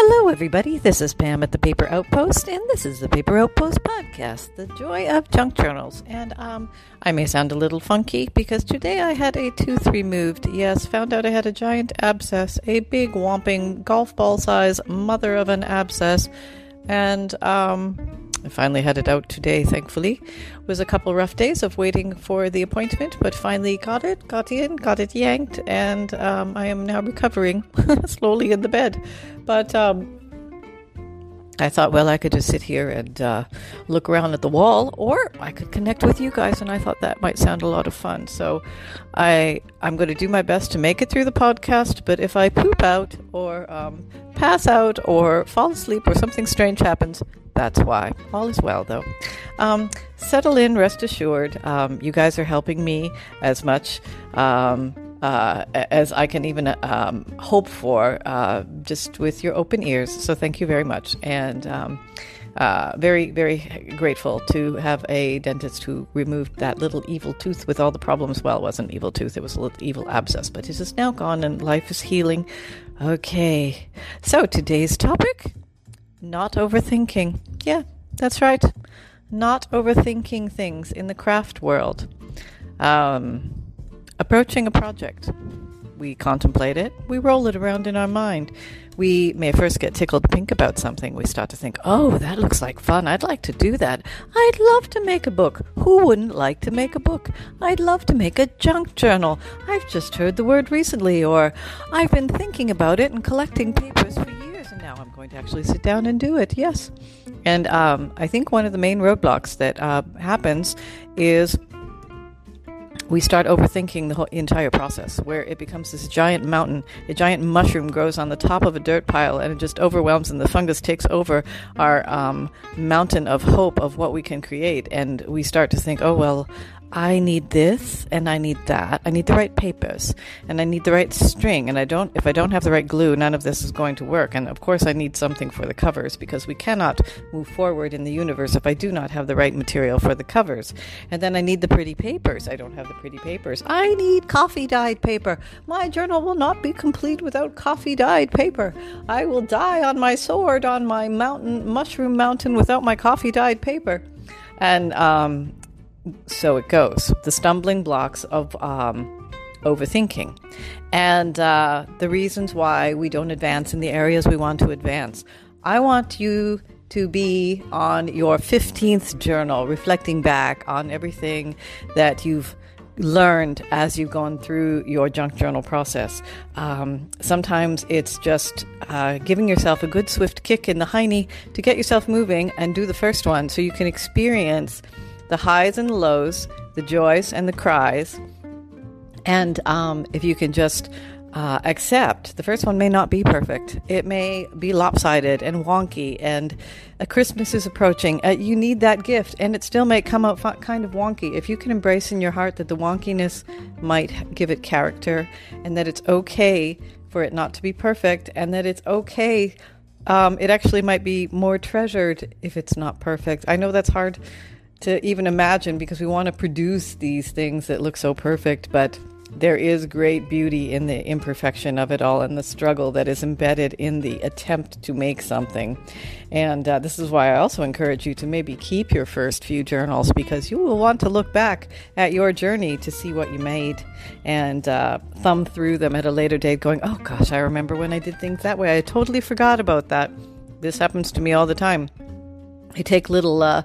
Hello, everybody. This is Pam at the Paper Outpost, and this is the Paper Outpost podcast, the joy of junk journals. And um, I may sound a little funky because today I had a tooth removed. Yes, found out I had a giant abscess, a big, whomping golf ball size mother of an abscess, and um, I finally had it out today, thankfully. It was a couple rough days of waiting for the appointment, but finally got it, got in, got it yanked, and um, I am now recovering slowly in the bed. But um, I thought, well, I could just sit here and uh, look around at the wall, or I could connect with you guys, and I thought that might sound a lot of fun. So, I I'm going to do my best to make it through the podcast. But if I poop out, or um, pass out, or fall asleep, or something strange happens, that's why. All is well, though. Um, settle in, rest assured. Um, you guys are helping me as much. Um, uh, as I can even um, hope for, uh, just with your open ears. So thank you very much, and um, uh, very very grateful to have a dentist who removed that little evil tooth with all the problems. Well, it wasn't evil tooth; it was a little evil abscess, but it is now gone, and life is healing. Okay, so today's topic: not overthinking. Yeah, that's right. Not overthinking things in the craft world. Um, Approaching a project. We contemplate it, we roll it around in our mind. We may first get tickled pink about something. We start to think, oh, that looks like fun. I'd like to do that. I'd love to make a book. Who wouldn't like to make a book? I'd love to make a junk journal. I've just heard the word recently, or I've been thinking about it and collecting papers for going to actually sit down and do it. Yes. And um, I think one of the main roadblocks that uh, happens is we start overthinking the whole entire process where it becomes this giant mountain a giant mushroom grows on the top of a dirt pile and it just overwhelms and the fungus takes over our um, mountain of hope of what we can create and we start to think oh well I need this and I need that. I need the right papers and I need the right string. And I don't, if I don't have the right glue, none of this is going to work. And of course, I need something for the covers because we cannot move forward in the universe if I do not have the right material for the covers. And then I need the pretty papers. I don't have the pretty papers. I need coffee dyed paper. My journal will not be complete without coffee dyed paper. I will die on my sword on my mountain, mushroom mountain without my coffee dyed paper. And, um, so it goes. The stumbling blocks of um, overthinking and uh, the reasons why we don't advance in the areas we want to advance. I want you to be on your 15th journal, reflecting back on everything that you've learned as you've gone through your junk journal process. Um, sometimes it's just uh, giving yourself a good swift kick in the hiney to get yourself moving and do the first one so you can experience the highs and the lows, the joys and the cries. And um, if you can just uh, accept, the first one may not be perfect. It may be lopsided and wonky, and a Christmas is approaching. Uh, you need that gift, and it still may come out kind of wonky. If you can embrace in your heart that the wonkiness might give it character, and that it's okay for it not to be perfect, and that it's okay. Um, it actually might be more treasured if it's not perfect. I know that's hard to even imagine because we want to produce these things that look so perfect, but there is great beauty in the imperfection of it all and the struggle that is embedded in the attempt to make something. And uh, this is why I also encourage you to maybe keep your first few journals because you will want to look back at your journey to see what you made and uh, thumb through them at a later date, going, oh gosh, I remember when I did things that way. I totally forgot about that. This happens to me all the time. I take little. Uh,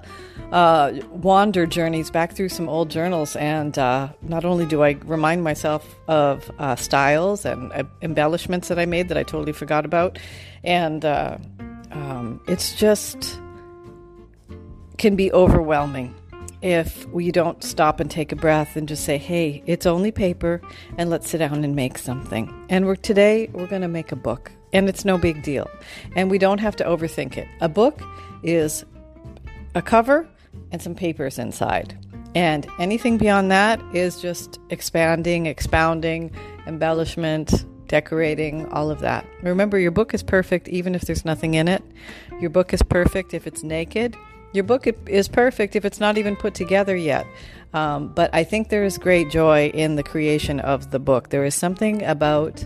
uh, wander journeys back through some old journals, and uh, not only do I remind myself of uh, styles and uh, embellishments that I made that I totally forgot about, and uh, um, it's just can be overwhelming if we don't stop and take a breath and just say, "Hey, it's only paper, and let's sit down and make something." And we're today we're going to make a book, and it's no big deal, and we don't have to overthink it. A book is a cover and some papers inside. And anything beyond that is just expanding, expounding, embellishment, decorating, all of that. Remember, your book is perfect even if there's nothing in it. Your book is perfect if it's naked. Your book is perfect if it's not even put together yet. Um, but I think there is great joy in the creation of the book. There is something about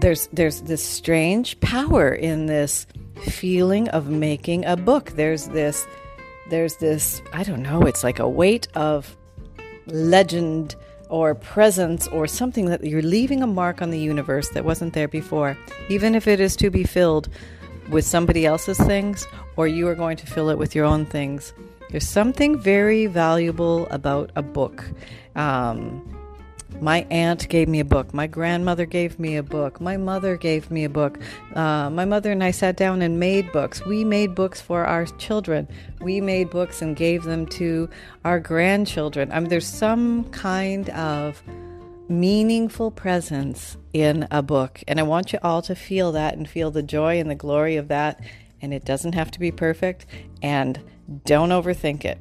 there's there's this strange power in this feeling of making a book. There's this there's this I don't know. It's like a weight of legend or presence or something that you're leaving a mark on the universe that wasn't there before, even if it is to be filled with somebody else's things or you are going to fill it with your own things. There's something very valuable about a book. Um, my aunt gave me a book. My grandmother gave me a book. My mother gave me a book. Uh, my mother and I sat down and made books. We made books for our children. We made books and gave them to our grandchildren. I mean, there's some kind of meaningful presence in a book. And I want you all to feel that and feel the joy and the glory of that. And it doesn't have to be perfect. And don't overthink it.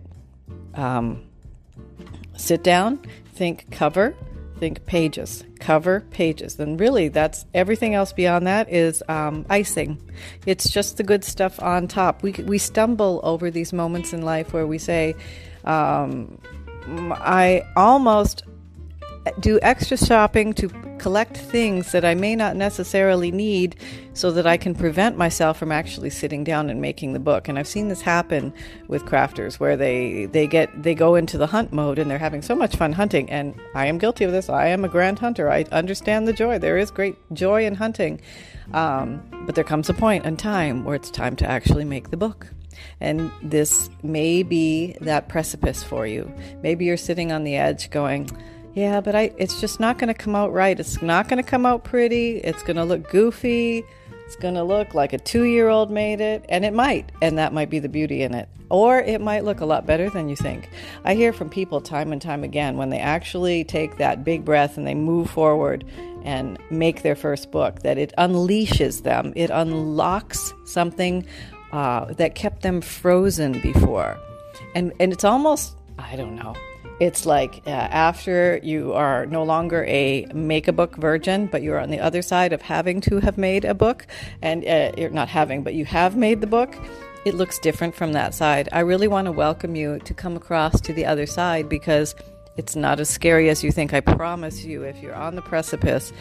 Um, sit down, think cover think pages, cover pages. And really, that's everything else beyond that is um, icing. It's just the good stuff on top. We, we stumble over these moments in life where we say, um, I almost do extra shopping to collect things that I may not necessarily need so that I can prevent myself from actually sitting down and making the book. And I've seen this happen with crafters where they they get they go into the hunt mode and they're having so much fun hunting and I am guilty of this. I am a grand hunter. I understand the joy. There is great joy in hunting. Um, but there comes a point in time where it's time to actually make the book. And this may be that precipice for you. Maybe you're sitting on the edge going, yeah, but I it's just not going to come out right. It's not going to come out pretty. It's going to look goofy. It's going to look like a 2-year-old made it, and it might, and that might be the beauty in it. Or it might look a lot better than you think. I hear from people time and time again when they actually take that big breath and they move forward and make their first book that it unleashes them. It unlocks something uh, that kept them frozen before. And and it's almost I don't know it's like uh, after you are no longer a make a book virgin, but you're on the other side of having to have made a book, and uh, you're not having, but you have made the book. It looks different from that side. I really want to welcome you to come across to the other side because it's not as scary as you think. I promise you, if you're on the precipice,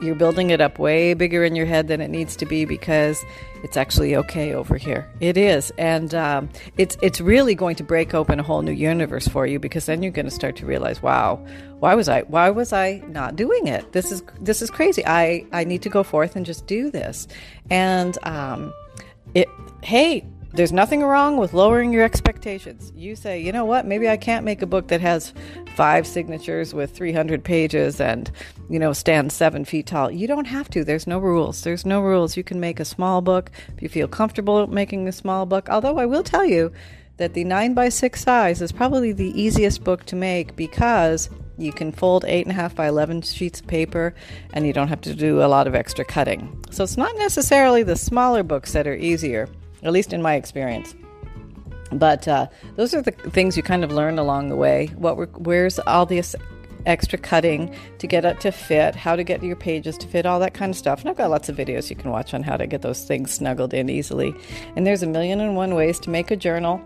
you're building it up way bigger in your head than it needs to be because it's actually okay over here. It is, and um, it's it's really going to break open a whole new universe for you because then you're going to start to realize, wow, why was I why was I not doing it? This is this is crazy. I I need to go forth and just do this, and um, it. Hey, there's nothing wrong with lowering your expectations. You say, you know what, maybe I can't make a book that has five signatures with 300 pages and, you know, stands seven feet tall. You don't have to. There's no rules. There's no rules. You can make a small book if you feel comfortable making a small book. Although I will tell you that the 9 by 6 size is probably the easiest book to make because you can fold 8.5 by 11 sheets of paper and you don't have to do a lot of extra cutting. So it's not necessarily the smaller books that are easier at least in my experience. But uh, those are the things you kind of learn along the way. What where's all this extra cutting to get it to fit, how to get your pages to fit, all that kind of stuff. And I've got lots of videos you can watch on how to get those things snuggled in easily. And there's a million and one ways to make a journal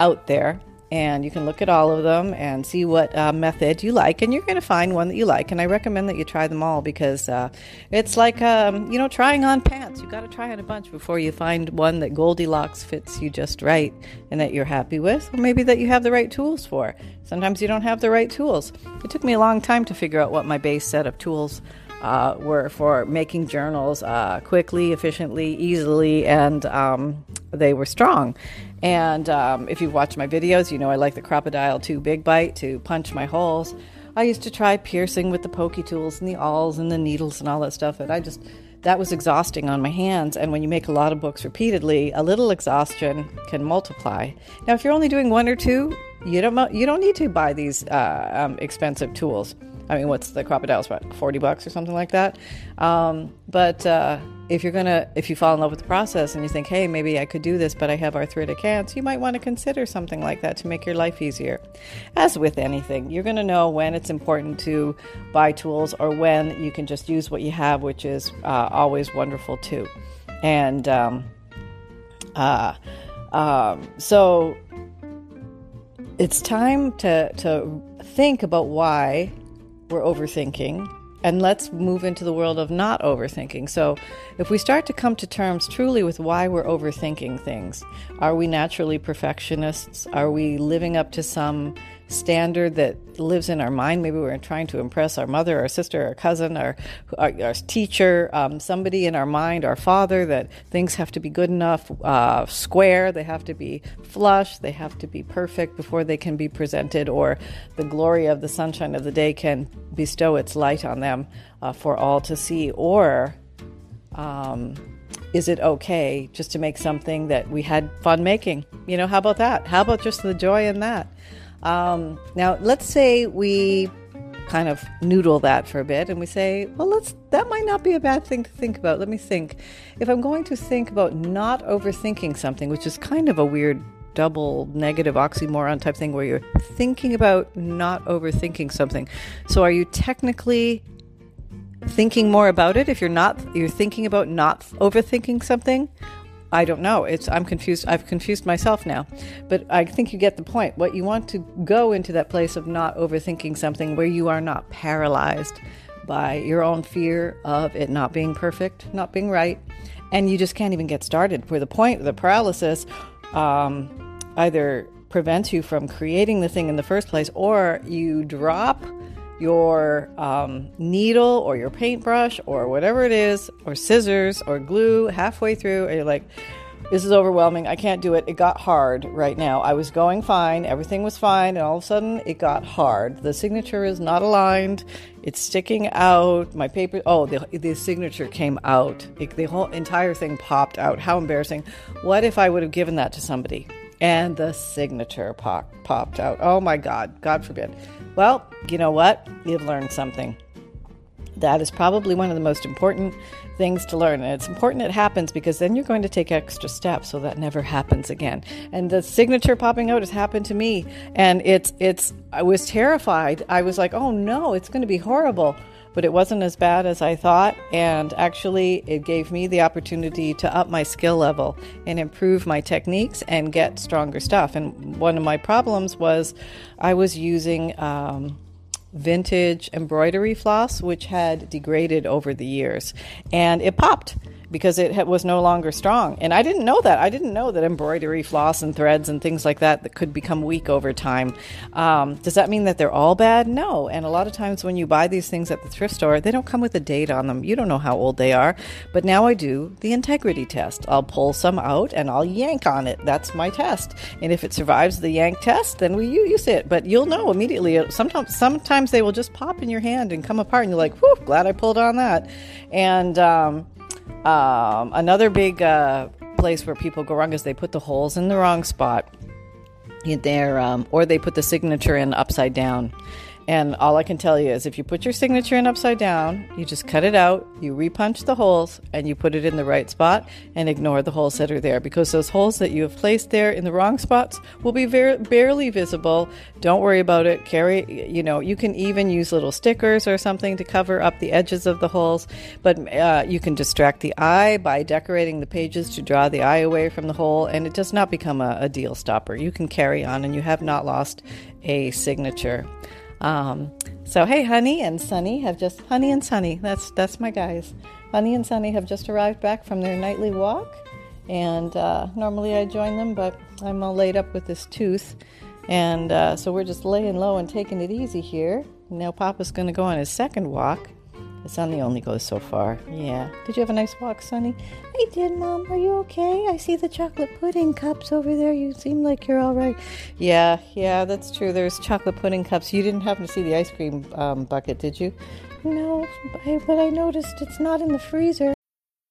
out there and you can look at all of them and see what uh, method you like and you're going to find one that you like and i recommend that you try them all because uh, it's like um, you know trying on pants. You got to try on a bunch before you find one that goldilocks fits you just right and that you're happy with or maybe that you have the right tools for. Sometimes you don't have the right tools. It took me a long time to figure out what my base set of tools uh, were for making journals uh, quickly, efficiently, easily, and um, they were strong. And um, if you've watched my videos, you know I like the Crop-A-Dile 2 Big Bite to punch my holes. I used to try piercing with the pokey tools and the awls and the needles and all that stuff, and I just that was exhausting on my hands. And when you make a lot of books repeatedly, a little exhaustion can multiply. Now, if you're only doing one or two, You don't you don't need to buy these uh, um, expensive tools. I mean, what's the Crop-A-Dile's about forty bucks or something like that? Um, but uh, if you're gonna, if you fall in love with the process and you think, hey, maybe I could do this, but I have arthritic hands, you might want to consider something like that to make your life easier. As with anything, you're gonna know when it's important to buy tools or when you can just use what you have, which is uh, always wonderful too. And um, uh, um, so it's time to to think about why we're overthinking and let's move into the world of not overthinking. So, if we start to come to terms truly with why we're overthinking things, are we naturally perfectionists? Are we living up to some standard that lives in our mind. Maybe we're trying to impress our mother, our sister, our cousin, our, our, our teacher, um, somebody in our mind, our father, that things have to be good enough, uh, square, they have to be flush, they have to be perfect before they can be presented, or the glory of the sunshine of the day can bestow its light on them uh, for all to see. Or, um, is it okay just to make something that we had fun making? You know, how about that? How about just the joy in that? Um, now, let's say we kind of noodle that for a bit and we say, well, let's that might not be a bad thing to think about. Let me think. If I'm going to think about not overthinking something, which is kind of a weird double negative oxymoron type thing where you're thinking about not overthinking something. So are you technically thinking more about it if you're not you're thinking about not overthinking something I don't know. It's I'm confused. I've confused myself now. But I think you get the point. What you want to go into that place of not overthinking something where you are not paralyzed by your own fear of it not being perfect, not being right, and you just can't even get started. Where the point, the paralysis, um, either prevents you from creating the thing in the first place, or you drop your um, needle or your paintbrush or whatever it is, or scissors or glue halfway through, and you're like, this is overwhelming. I can't do it. It got hard right now. I was going fine. Everything was fine. And all of a sudden, it got hard. The signature is not aligned. It's sticking out. My paper, oh, the, the signature came out. It, the whole entire thing popped out. How embarrassing. What if I would have given that to somebody? And the signature pop, popped out. Oh my God. God forbid. Well, you know what? You've learned something. That is probably one of the most important things to learn. And it's important it happens because then you're going to take extra steps so that never happens again. And the signature popping out has happened to me. And it's, it's, I was terrified. I was like, oh no, it's going to be horrible. But it wasn't as bad as I thought. And actually, it gave me the opportunity to up my skill level and improve my techniques and get stronger stuff. And one of my problems was I was using, um, vintage embroidery floss, which had degraded over the years, and it popped because it was no longer strong. And I didn't know that. I didn't know that embroidery floss and threads and things like that that could become weak over time. Um, does that mean that they're all bad? No. And a lot of times when you buy these things at the thrift store, they don't come with a date on them. You don't know how old they are. But now I do the integrity test. I'll pull some out and I'll yank on it. That's my test. And if it survives the yank test, then we use it. But you'll know immediately. Sometimes, sometimes they will just pop in your hand and come apart, and you're like, "Whew, glad I pulled on that." And um, um, another big uh, place where people go wrong is they put the holes in the wrong spot. in There, um, or they put the signature in upside down. And all I can tell you is if you put your signature in upside down, you just cut it out, you repunch the holes, and you put it in the right spot and ignore the holes that are there because those holes that you have placed there in the wrong spots will be very, barely visible. Don't worry about it. Carry, you know, you can even use little stickers or something to cover up the edges of the holes, but uh, you can distract the eye by decorating the pages to draw the eye away from the hole, and it does not become a, a deal stopper. You can carry on, and you have not lost a signature. Um, so hey, Honey and Sunny have just Honey and Sunny. That's that's my guys. Honey and Sunny have just arrived back from their nightly walk, and uh, normally I join them, but I'm all laid up with this tooth, and uh, so we're just laying low and taking it easy here. Now Papa's going to go on his second walk. Sonny only goes so far. Yeah. Did you have a nice walk, Sonny? I did, Mom. Are you okay? I see the chocolate pudding cups over there. You seem like you're all right. Yeah, yeah, that's true. There's chocolate pudding cups. You didn't happen to see the ice cream um, bucket, did you? No, but I noticed it's not in the freezer.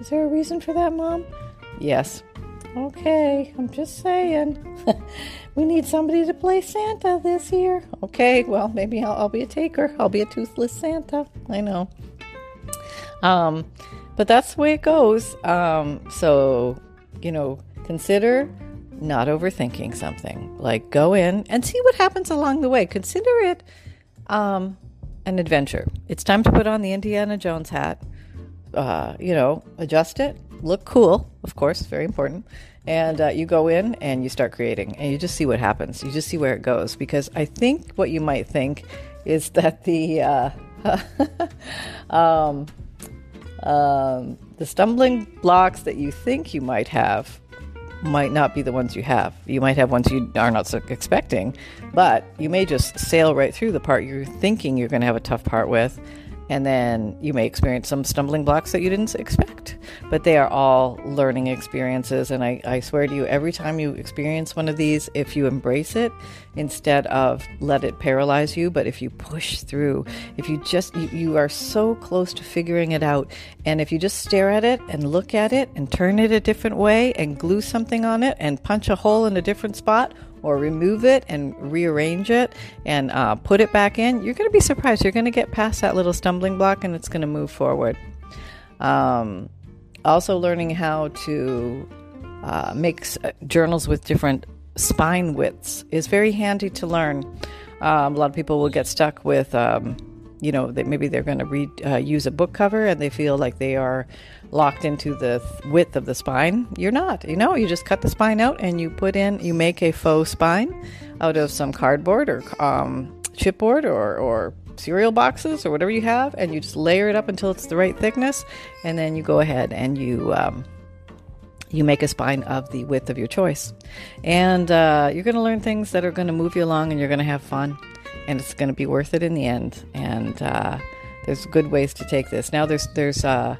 Is there a reason for that, Mom? Yes. Okay, I'm just saying. we need somebody to play Santa this year. Okay, well, maybe I'll, I'll, be a taker. I'll be a toothless Santa. I know. Um, but that's the way it goes. Um, so, you know, consider not overthinking something. Like, go in and see what happens along the way. Consider it um, an adventure. It's time to put on the Indiana Jones hat uh, you know, adjust it, look cool, of course, very important. And uh, you go in and you start creating, and you just see what happens. You just see where it goes. Because I think what you might think is that the uh, um, um, the stumbling blocks that you think you might have might not be the ones you have. You might have ones you are not expecting, but you may just sail right through the part you're thinking you're going to have a tough part with and then you may experience some stumbling blocks that you didn't expect. But they are all learning experiences. And I, I swear to you, every time you experience one of these, if you embrace it instead of let it paralyze you, but if you push through, if you just, you, you are so close to figuring it out. And if you just stare at it and look at it and turn it a different way and glue something on it and punch a hole in a different spot, or remove it and rearrange it and uh, put it back in, you're going to be surprised. You're going to get past that little stumbling block and it's going to move forward. Um, also, learning how to uh, make uh, journals with different spine widths is very handy to learn. Um, a lot of people will get stuck with, um, you know, that maybe they're going to read uh, use a book cover and they feel like they are locked into the width of the spine. You're not. You know, you just cut the spine out and you put in, you make a faux spine out of some cardboard or um, chipboard or, or cereal boxes or whatever you have, and you just layer it up until it's the right thickness, and then you go ahead and you. Um, you make a spine of the width of your choice. And uh, you're going to learn things that are going to move you along and you're going to have fun. And it's going to be worth it in the end. And uh, there's good ways to take this. Now, there's, there's, uh,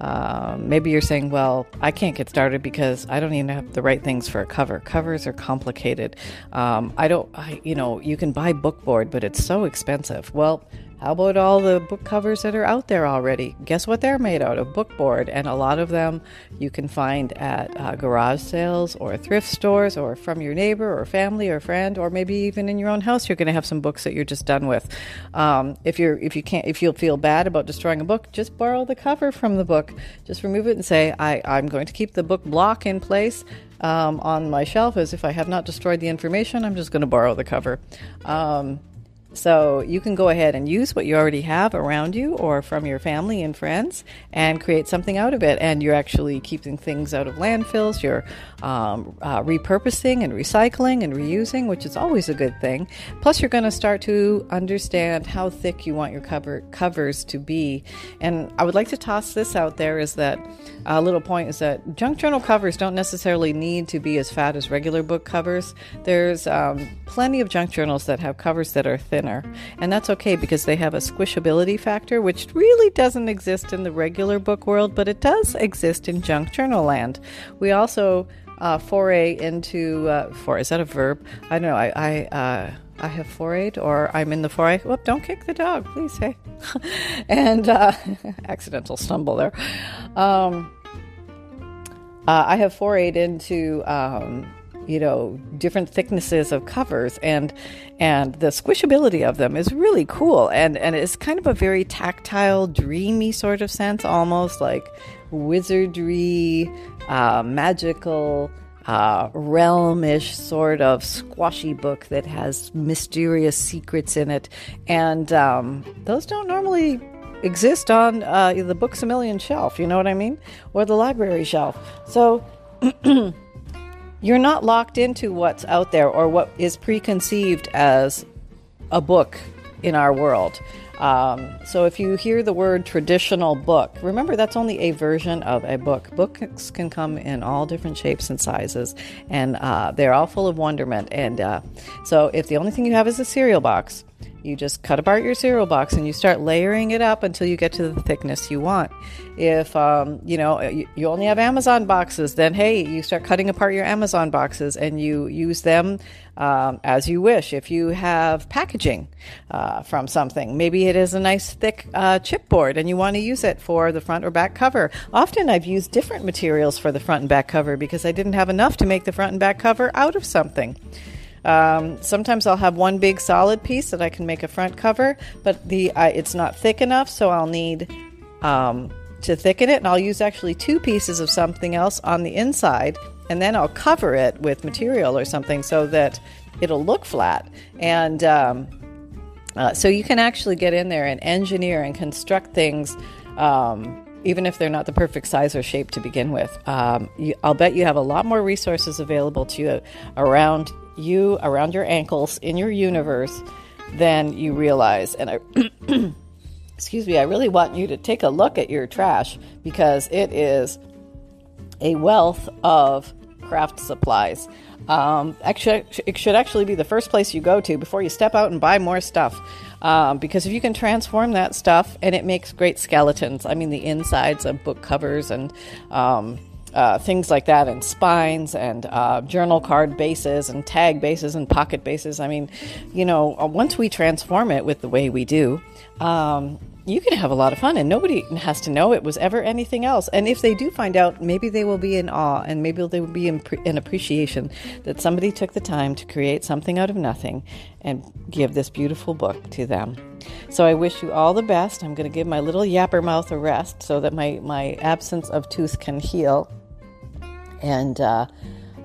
um, maybe you're saying, well, I can't get started because I don't even have the right things for a cover. Covers are complicated. Um, I don't, I, you know, you can buy bookboard, but it's so expensive. Well, how about all the book covers that are out there already? Guess what they're made out of? Bookboard. And a lot of them you can find at uh, garage sales or thrift stores or from your neighbor or family or friend or maybe even in your own house. You're going to have some books that you're just done with. Um, if you're if you can't if you feel bad about destroying a book, just borrow the cover from the book. Just remove it and say, I, I'm going to keep the book block in place. Um, on my shelf as if I have not destroyed the information. I'm just going to borrow the cover. Um, so you can go ahead and use what you already have around you or from your family and friends and create something out of it. And you're actually keeping things out of landfills. You're um, uh, repurposing and recycling and reusing, which is always a good thing. Plus, you're going to start to understand how thick you want your cover covers to be. And I would like to toss this out there: is that a little point is that junk journal covers don't necessarily need to be as fat as regular book covers. There's um, plenty of junk journals that have covers that are thinner, and that's okay because they have a squishability factor, which really doesn't exist in the regular book world, but it does exist in junk journal land. We also uh, foray into uh, for is that a verb? I don't know. I I, uh, I have forayed, or I'm in the foray. Whoop! Don't kick the dog, please. Hey, and uh, accidental stumble there. Um, uh, I have forayed into. Um, you know different thicknesses of covers and and the squishability of them is really cool and and it's kind of a very tactile dreamy sort of sense almost like wizardry uh, magical uh, realmish sort of squashy book that has mysterious secrets in it. And um, those don't normally exist on uh, the Books-A-Million shelf you know what i mean? Or the library shelf. So you're not locked into what's out there or what is preconceived as a book in our world. Um, so if you hear the word traditional book, remember that's only a version of a book. Books can come in all different shapes and sizes, and uh, they're all full of wonderment. And uh, so if the only thing you have is a cereal box, you just cut apart your cereal box and you start layering it up until you get to the thickness you want. If um, you know you, you, only have Amazon boxes, then hey, you start cutting apart your Amazon boxes and you use them um, as you wish. If you have packaging uh, from something, maybe it is a nice thick uh, chipboard and you want to use it for the front or back cover. Often I've used different materials for the front and back cover because I didn't have enough to make the front and back cover out of something. Um, sometimes I'll have one big solid piece that I can make a front cover, but the it's not thick enough, so I'll need um, to thicken it, and I'll use actually two pieces of something else on the inside, and then I'll cover it with material or something so that it'll look flat. And um, uh, so you can actually get in there and engineer and construct things. Um, even if they're not the perfect size or shape to begin with, um, you, I'll bet you have a lot more resources available to you around you around your ankles in your universe than you realize. And I, excuse me, I really want you to take a look at your trash because it is a wealth of craft supplies. Um, actually, it should actually be the first place you go to before you step out and buy more stuff. Um, because if you can transform that stuff and it makes great skeletons, I mean, the insides of book covers and um, uh, things like that, and spines, and uh, journal card bases, and tag bases, and pocket bases. I mean, you know, uh, once we transform it with the way we do, um, you can have a lot of fun, and nobody has to know it was ever anything else. And if they do find out, maybe they will be in awe, and maybe they will be in, pre- in appreciation that somebody took the time to create something out of nothing and give this beautiful book to them. So I wish you all the best. I'm going to give my little yapper mouth a rest so that my, my absence of tooth can heal. And uh,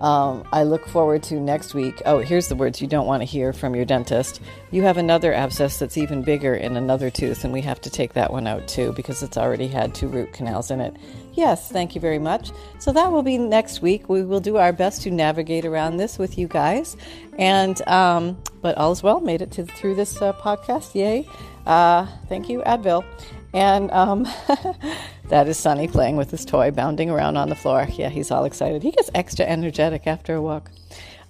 um, I look forward to next week. Oh, here's the words you don't want to hear from your dentist. You have another abscess that's even bigger in another tooth, and we have to take that one out too because it's already had two root canals in it. Yes, thank you very much. So that will be next week. We will do our best to navigate around this with you guys. And um, but all's well. Made it to through this uh, podcast. Yay! Uh, thank you, Advil. And um, that is Sonny playing with his toy, bounding around on the floor. Yeah, he's all excited. He gets extra energetic after a walk.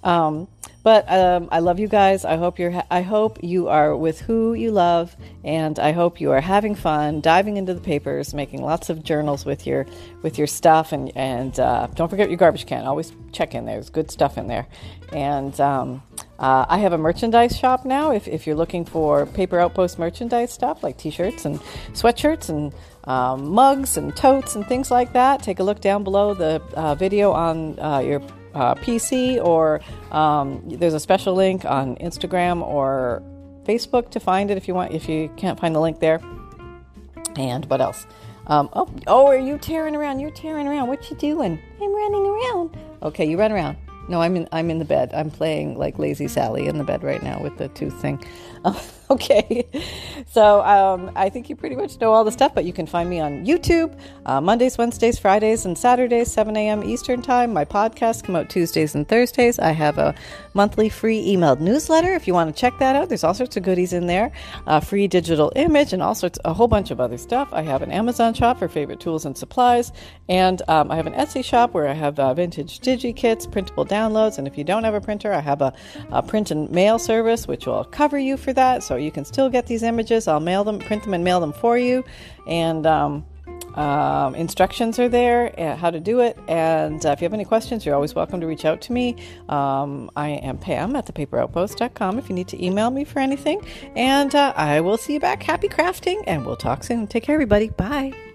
Um, but um, I love you guys. I hope you're. Ha- I hope you are with who you love, and I hope you are having fun, diving into the papers, making lots of journals with your with your stuff, and and uh, don't forget your garbage can. Always check in there. There's good stuff in there. And um, uh, I have a merchandise shop now. If if you're looking for Paper Outpost merchandise stuff like T-shirts and sweatshirts and um, mugs and totes and things like that, take a look down below the uh, video on uh, your uh, PC, or um, there's a special link on Instagram or Facebook to find it if you want. If you can't find the link there, and what else? Um, oh, oh, are you tearing around? You're tearing around. What you doing? I'm running around. Okay, you run around. No, I'm in. I'm in the bed. I'm playing like Lazy Sally in the bed right now with the tooth thing. okay, so um, I think you pretty much know all the stuff, but you can find me on YouTube uh, Mondays, Wednesdays, Fridays, and Saturdays, 7 a.m. Eastern Time. My podcasts come out Tuesdays and Thursdays. I have a monthly free emailed newsletter if you want to check that out. There's all sorts of goodies in there, uh, free digital image, and all sorts, a whole bunch of other stuff. I have an Amazon shop for favorite tools and supplies, and um, I have an Etsy shop where I have uh, vintage digi kits, printable downloads, and if you don't have a printer, I have a, a, print and mail service which will cover you for that, so you can still get these images. I'll mail them, print them, and mail them for you, and um, um, instructions are there, uh, how to do it. And uh, if you have any questions, you're always welcome to reach out to me. Um, I am Pam at thepaperoutpost.com if you need to email me for anything. And uh, I will see you back. Happy crafting, and we'll talk soon. Take care, everybody. Bye.